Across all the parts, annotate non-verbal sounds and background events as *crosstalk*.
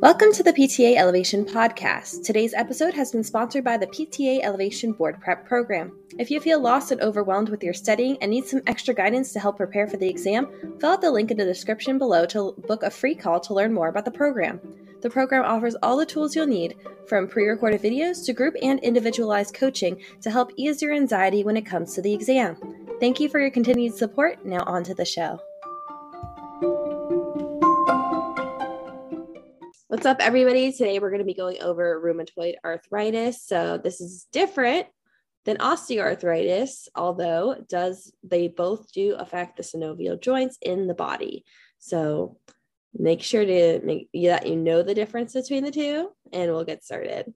Welcome to the PTA Elevation Podcast. Today's episode has been sponsored by the PTA Elevation Board Prep Program. If you feel lost and overwhelmed with your studying and need some extra guidance to help prepare for the exam, fill out the link in the description below to book a free call to learn more about the program. The program offers all the tools you'll need, from pre recorded videos to group and individualized coaching to help ease your anxiety when it comes to the exam. Thank you for your continued support. Now, on to the show. What's up, everybody? Today we're going to be going over rheumatoid arthritis. So this is different than osteoarthritis, although does they both do affect the synovial joints in the body. So make sure to make that you know the difference between the two, and we'll get started.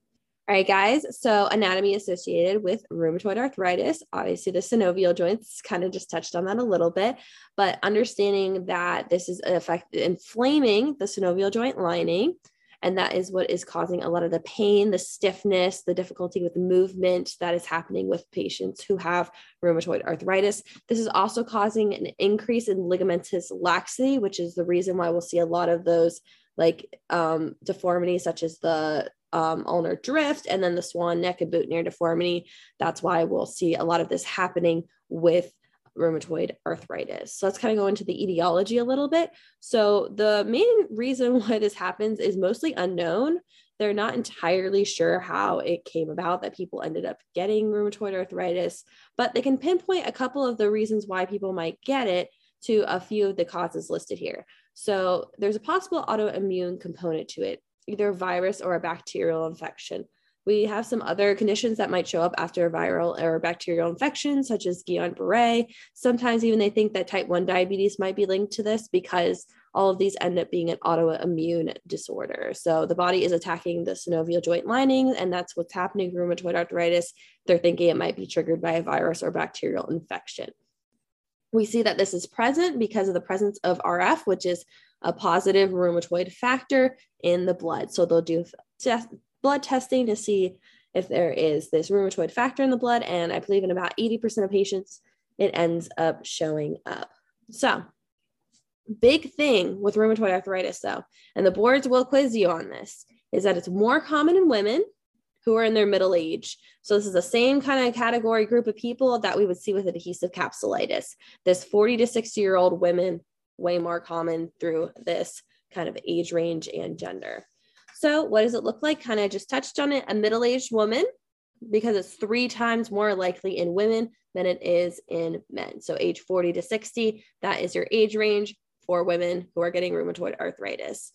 All right, guys. So, anatomy associated with rheumatoid arthritis. Obviously, the synovial joints kind of just touched on that a little bit, but understanding that this is effect inflaming the synovial joint lining, and that is what is causing a lot of the pain, the stiffness, the difficulty with movement that is happening with patients who have rheumatoid arthritis. This is also causing an increase in ligamentous laxity, which is the reason why we'll see a lot of those like um, deformities such as the um, ulnar drift and then the swan neck and boutonniere deformity. That's why we'll see a lot of this happening with rheumatoid arthritis. So let's kind of go into the etiology a little bit. So the main reason *laughs* why this happens is mostly unknown. They're not entirely sure how it came about that people ended up getting rheumatoid arthritis, but they can pinpoint a couple of the reasons why people might get it to a few of the causes listed here. So there's a possible autoimmune component to it either a virus or a bacterial infection. We have some other conditions that might show up after a viral or bacterial infection, such as Guillain Barre. Sometimes even they think that type 1 diabetes might be linked to this because all of these end up being an autoimmune disorder. So the body is attacking the synovial joint lining, and that's what's happening with rheumatoid arthritis. They're thinking it might be triggered by a virus or bacterial infection. We see that this is present because of the presence of RF, which is a positive rheumatoid factor in the blood. So they'll do blood testing to see if there is this rheumatoid factor in the blood. And I believe in about 80% of patients, it ends up showing up. So, big thing with rheumatoid arthritis, though, and the boards will quiz you on this, is that it's more common in women who are in their middle age. So, this is the same kind of category group of people that we would see with adhesive capsulitis. This 40 to 60 year old women way more common through this kind of age range and gender. So, what does it look like? Kind of just touched on it a middle aged woman, because it's three times more likely in women than it is in men. So, age 40 to 60, that is your age range for women who are getting rheumatoid arthritis.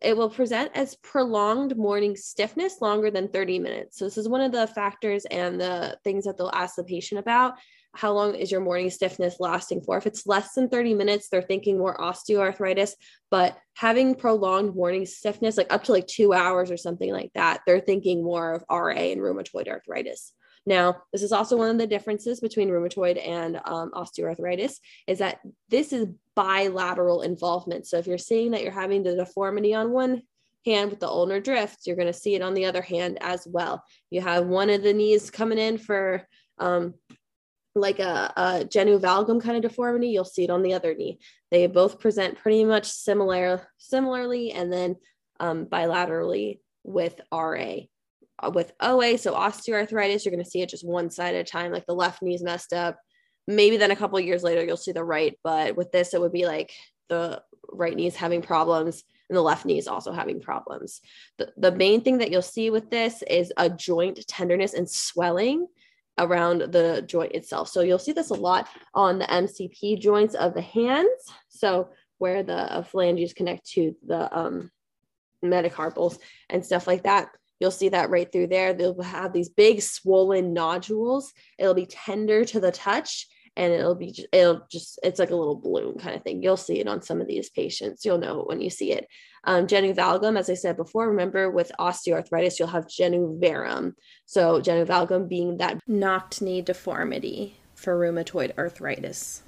It will present as prolonged morning stiffness longer than 30 minutes. So, this is one of the factors and the things that they'll ask the patient about how long is your morning stiffness lasting for? If it's less than 30 minutes, they're thinking more osteoarthritis, but having prolonged morning stiffness, like up to like two hours or something like that, they're thinking more of RA and rheumatoid arthritis. Now, this is also one of the differences between rheumatoid and um, osteoarthritis is that this is bilateral involvement. So if you're seeing that you're having the deformity on one hand with the ulnar drift, you're going to see it on the other hand as well. You have one of the knees coming in for um, like a, a genu valgum kind of deformity, you'll see it on the other knee. They both present pretty much similar, similarly, and then um, bilaterally with RA. Uh, with OA, so osteoarthritis, you're going to see it just one side at a time, like the left knee's messed up. Maybe then a couple years later, you'll see the right. But with this, it would be like the right knee is having problems and the left knee is also having problems. The, the main thing that you'll see with this is a joint tenderness and swelling around the joint itself. So you'll see this a lot on the MCP joints of the hands. So where the uh, phalanges connect to the um, metacarpals and stuff like that. You'll see that right through there. They'll have these big swollen nodules. It'll be tender to the touch and it'll be it'll just it's like a little balloon kind of thing. You'll see it on some of these patients. You'll know when you see it. Um, genu as i said before remember with osteoarthritis you'll have genu so genu being that knocked knee deformity for rheumatoid arthritis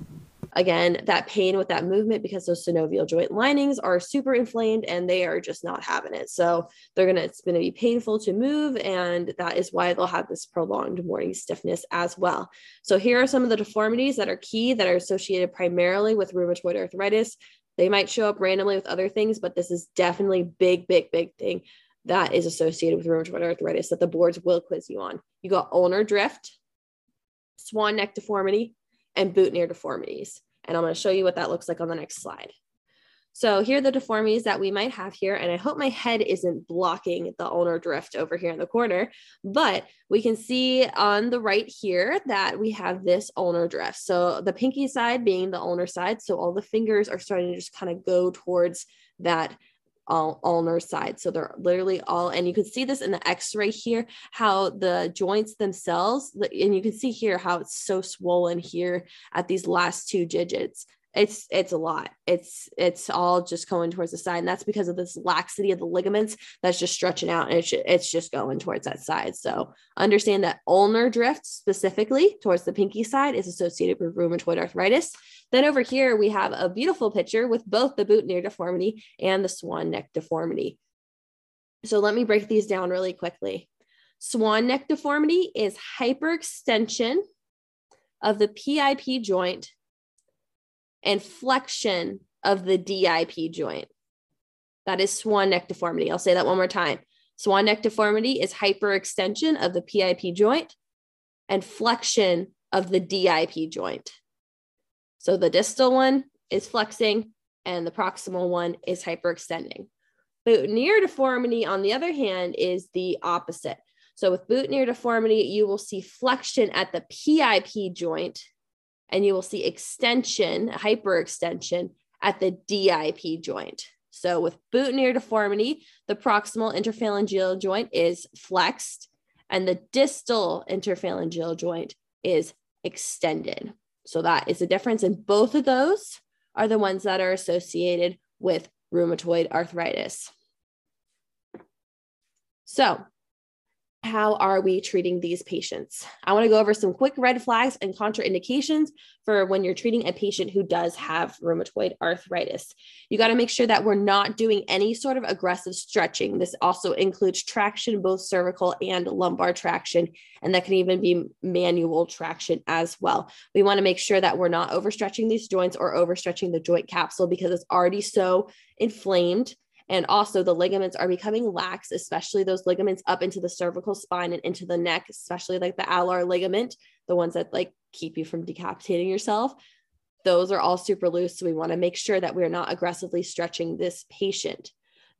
again that pain with that movement because those synovial joint linings are super inflamed and they are just not having it. So they're gonna it's gonna be painful to move and that is why they'll have this prolonged morning stiffness as well. So here are some of the deformities that are key that are associated primarily with rheumatoid arthritis. They might show up randomly with other things, but this is definitely big, big, big thing that is associated with rheumatoid arthritis that the boards will quiz you on. You got ulnar drift, swan neck deformity, and boutonniere deformities. And I'm going to show you what that looks like on the next slide. So here are the deformities that we might have here. And I hope my head isn't blocking the ulnar drift over here in the corner, but we can see on the right here that we have this ulnar drift. So the pinky side being the ulnar side. So all the fingers are starting to just kind of go towards that all ulnar side. So they're literally all, and you can see this in the x-ray here, how the joints themselves, and you can see here how it's so swollen here at these last two digits. It's it's a lot. It's it's all just going towards the side and that's because of this laxity of the ligaments that's just stretching out and it's, it's just going towards that side. So understand that ulnar drift specifically towards the pinky side is associated with rheumatoid arthritis then over here we have a beautiful picture with both the boutonniere deformity and the swan neck deformity so let me break these down really quickly swan neck deformity is hyperextension of the pip joint and flexion of the DIP joint. That is swan neck deformity. I'll say that one more time. Swan neck deformity is hyperextension of the PIP joint and flexion of the DIP joint. So the distal one is flexing and the proximal one is hyperextending. Boutonniere deformity, on the other hand, is the opposite. So with boutonniere deformity, you will see flexion at the PIP joint and you will see extension, hyperextension at the DIP joint. So with boutonniere deformity, the proximal interphalangeal joint is flexed and the distal interphalangeal joint is extended. So that is the difference. And both of those are the ones that are associated with rheumatoid arthritis. So how are we treating these patients? I want to go over some quick red flags and contraindications for when you're treating a patient who does have rheumatoid arthritis. You got to make sure that we're not doing any sort of aggressive stretching. This also includes traction, both cervical and lumbar traction, and that can even be manual traction as well. We want to make sure that we're not overstretching these joints or overstretching the joint capsule because it's already so inflamed and also, the ligaments are becoming lax, especially those ligaments up into the cervical spine and into the neck, especially like the alar ligament, the ones that like keep you from decapitating yourself. Those are all super loose. So, we want to make sure that we're not aggressively stretching this patient.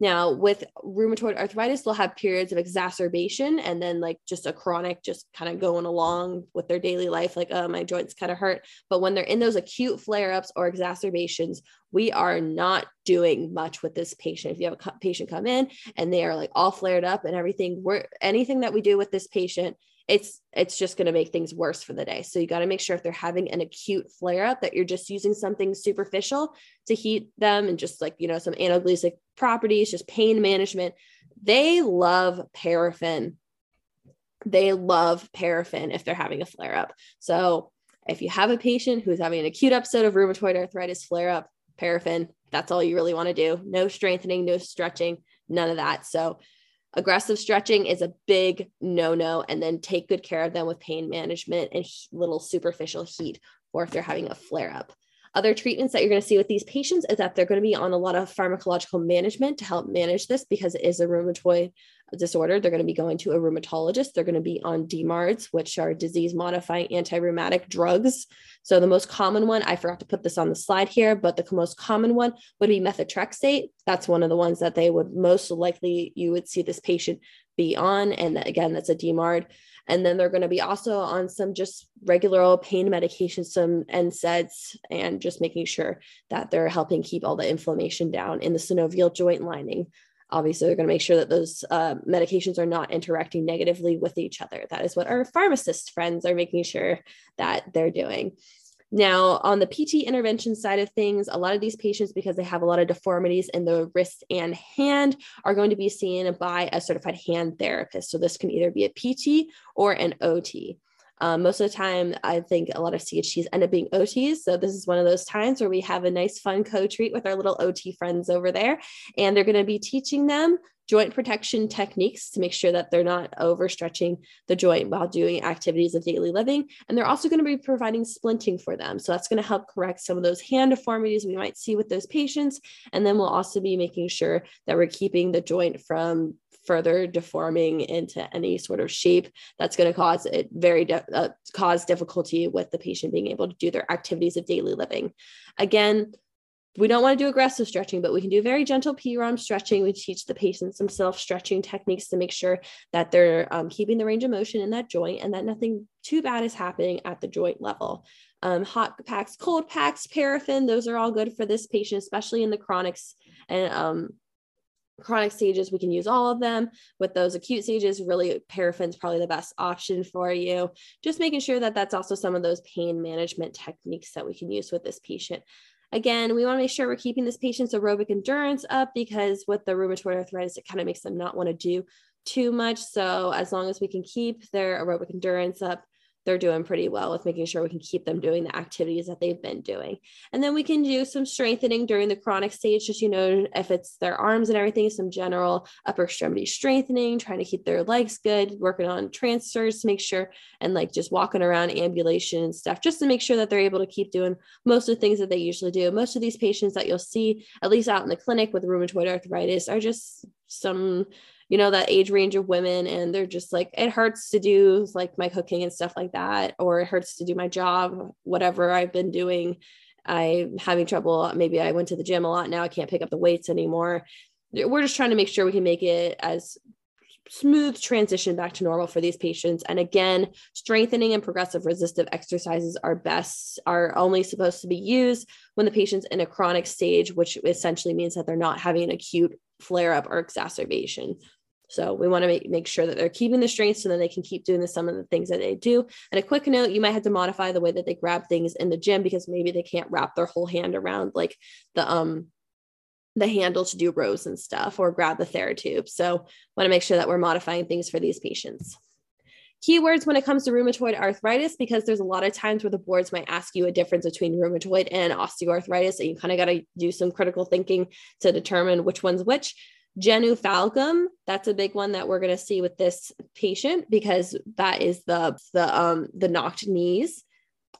Now, with rheumatoid arthritis, they'll have periods of exacerbation and then like just a chronic, just kind of going along with their daily life, like, oh, my joints kind of hurt. But when they're in those acute flare ups or exacerbations, we are not doing much with this patient. If you have a patient come in and they are like all flared up and everything, we're anything that we do with this patient it's it's just going to make things worse for the day. So you got to make sure if they're having an acute flare up that you're just using something superficial to heat them and just like you know some analgesic properties just pain management. They love paraffin. They love paraffin if they're having a flare up. So if you have a patient who's having an acute episode of rheumatoid arthritis flare up paraffin that's all you really want to do. No strengthening no stretching none of that. So Aggressive stretching is a big no no, and then take good care of them with pain management and little superficial heat, or if they're having a flare up. Other treatments that you're going to see with these patients is that they're going to be on a lot of pharmacological management to help manage this because it is a rheumatoid disorder. They're going to be going to a rheumatologist. They're going to be on DMARDs, which are disease modifying anti rheumatic drugs. So, the most common one, I forgot to put this on the slide here, but the most common one would be methotrexate. That's one of the ones that they would most likely, you would see this patient be on. And again, that's a DMARD. And then they're going to be also on some just regular old pain medications, some NSAIDs, and just making sure that they're helping keep all the inflammation down in the synovial joint lining. Obviously, they're going to make sure that those uh, medications are not interacting negatively with each other. That is what our pharmacist friends are making sure that they're doing. Now, on the PT intervention side of things, a lot of these patients, because they have a lot of deformities in the wrist and hand, are going to be seen by a certified hand therapist. So, this can either be a PT or an OT. Um, most of the time, I think a lot of CHTs end up being OTs. So this is one of those times where we have a nice, fun co-treat with our little OT friends over there, and they're going to be teaching them joint protection techniques to make sure that they're not overstretching the joint while doing activities of daily living. And they're also going to be providing splinting for them. So that's going to help correct some of those hand deformities we might see with those patients. And then we'll also be making sure that we're keeping the joint from further deforming into any sort of shape that's going to cause it very uh, cause difficulty with the patient being able to do their activities of daily living. Again, we don't want to do aggressive stretching, but we can do very gentle P-ROM stretching. We teach the patients some self-stretching techniques to make sure that they're um, keeping the range of motion in that joint and that nothing too bad is happening at the joint level. Um, hot packs, cold packs, paraffin, those are all good for this patient, especially in the chronics and um, chronic stages, we can use all of them. With those acute stages, really paraffin's probably the best option for you. Just making sure that that's also some of those pain management techniques that we can use with this patient. Again, we want to make sure we're keeping this patient's aerobic endurance up because with the rheumatoid arthritis, it kind of makes them not want to do too much. So as long as we can keep their aerobic endurance up, they're doing pretty well with making sure we can keep them doing the activities that they've been doing. And then we can do some strengthening during the chronic stage, just, you know, if it's their arms and everything, some general upper extremity strengthening, trying to keep their legs good, working on transfers to make sure, and like just walking around ambulation and stuff, just to make sure that they're able to keep doing most of the things that they usually do. Most of these patients that you'll see, at least out in the clinic with rheumatoid arthritis, are just some you know that age range of women and they're just like it hurts to do like my cooking and stuff like that or it hurts to do my job whatever i've been doing. I'm having trouble. Maybe i went to the gym a lot. Now i can't pick up the weights anymore. We're just trying to make sure we can make it as smooth transition back to normal for these patients. And again strengthening and progressive resistive exercises are best are only supposed to be used when the patient's in a chronic stage which essentially means that they're not having an acute flare up or exacerbation so we want to make, make sure that they're keeping the strength so that they can keep doing the, some of the things that they do. And a quick note, you might have to modify the way that they grab things in the gym because maybe they can't wrap their whole hand around like the um the handle to do rows and stuff or grab the TheraTube. So want to make sure that we're modifying things for these patients. Keywords when it comes to rheumatoid arthritis, because there's a lot of times where the boards might ask you a difference between rheumatoid and osteoarthritis. And you kind of got to do some critical thinking to determine which one's which. Genu valgum, that's a big one that we're going to see with this patient because that is the the um the knocked knees.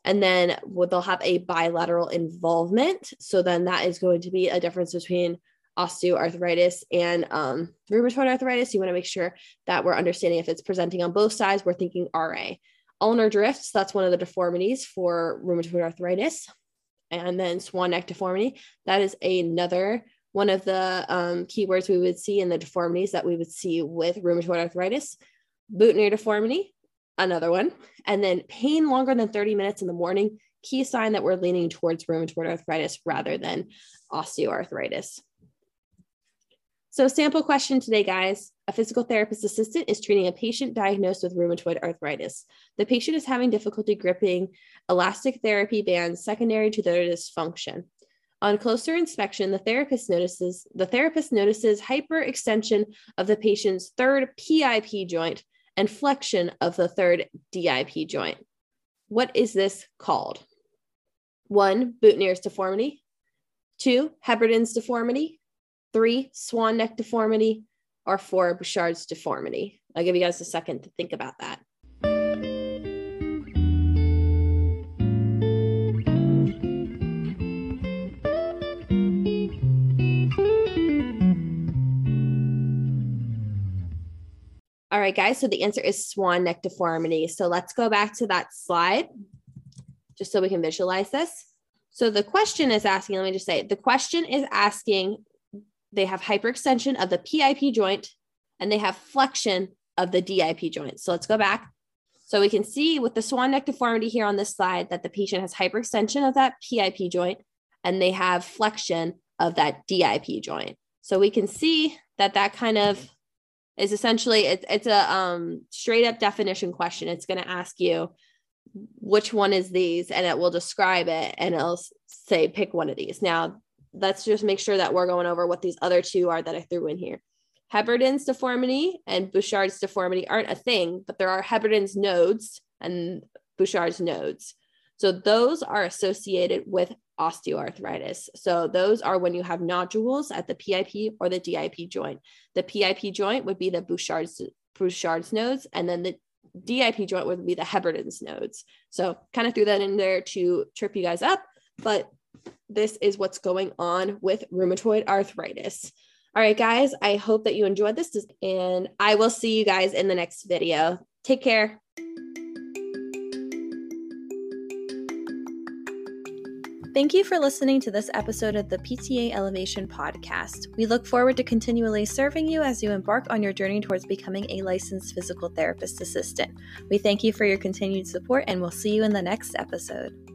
And then they'll have a bilateral involvement. So then that is going to be a difference between osteoarthritis and um, rheumatoid arthritis. You want to make sure that we're understanding if it's presenting on both sides, we're thinking RA. Ulnar drifts, that's one of the deformities for rheumatoid arthritis. And then swan neck deformity, that is another one of the um, keywords we would see in the deformities that we would see with rheumatoid arthritis, boutonniere deformity, another one, and then pain longer than 30 minutes in the morning, key sign that we're leaning towards rheumatoid arthritis rather than osteoarthritis. So, sample question today, guys. A physical therapist assistant is treating a patient diagnosed with rheumatoid arthritis. The patient is having difficulty gripping elastic therapy bands secondary to their dysfunction. On closer inspection, the therapist notices the therapist notices hyperextension of the patient's third PIP joint and flexion of the third DIP joint. What is this called? One, Boutonniere's deformity. Two, Heberden's deformity. Three, swan neck deformity. Or four, Bouchard's deformity. I'll give you guys a second to think about that. All right, guys. So the answer is swan neck deformity. So let's go back to that slide just so we can visualize this. So the question is asking, let me just say, the question is asking, they have hyperextension of the PIP joint and they have flexion of the DIP joint. So let's go back. So we can see with the swan neck deformity here on this slide that the patient has hyperextension of that PIP joint and they have flexion of that DIP joint. So we can see that that kind of is essentially it's it's a um straight up definition question. It's going to ask you which one is these and it will describe it and it'll say pick one of these. Now, let's just make sure that we're going over what these other two are that I threw in here. Heberden's deformity and Bouchard's deformity aren't a thing, but there are Heberden's nodes and Bouchard's nodes. So those are associated with osteoarthritis. So those are when you have nodules at the PIP or the DIP joint. The PIP joint would be the Bouchard's Bouchard's nodes, and then the DIP joint would be the Heberden's nodes. So kind of threw that in there to trip you guys up, but this is what's going on with rheumatoid arthritis. All right, guys, I hope that you enjoyed this, and I will see you guys in the next video. Take care. Thank you for listening to this episode of the PTA Elevation Podcast. We look forward to continually serving you as you embark on your journey towards becoming a licensed physical therapist assistant. We thank you for your continued support and we'll see you in the next episode.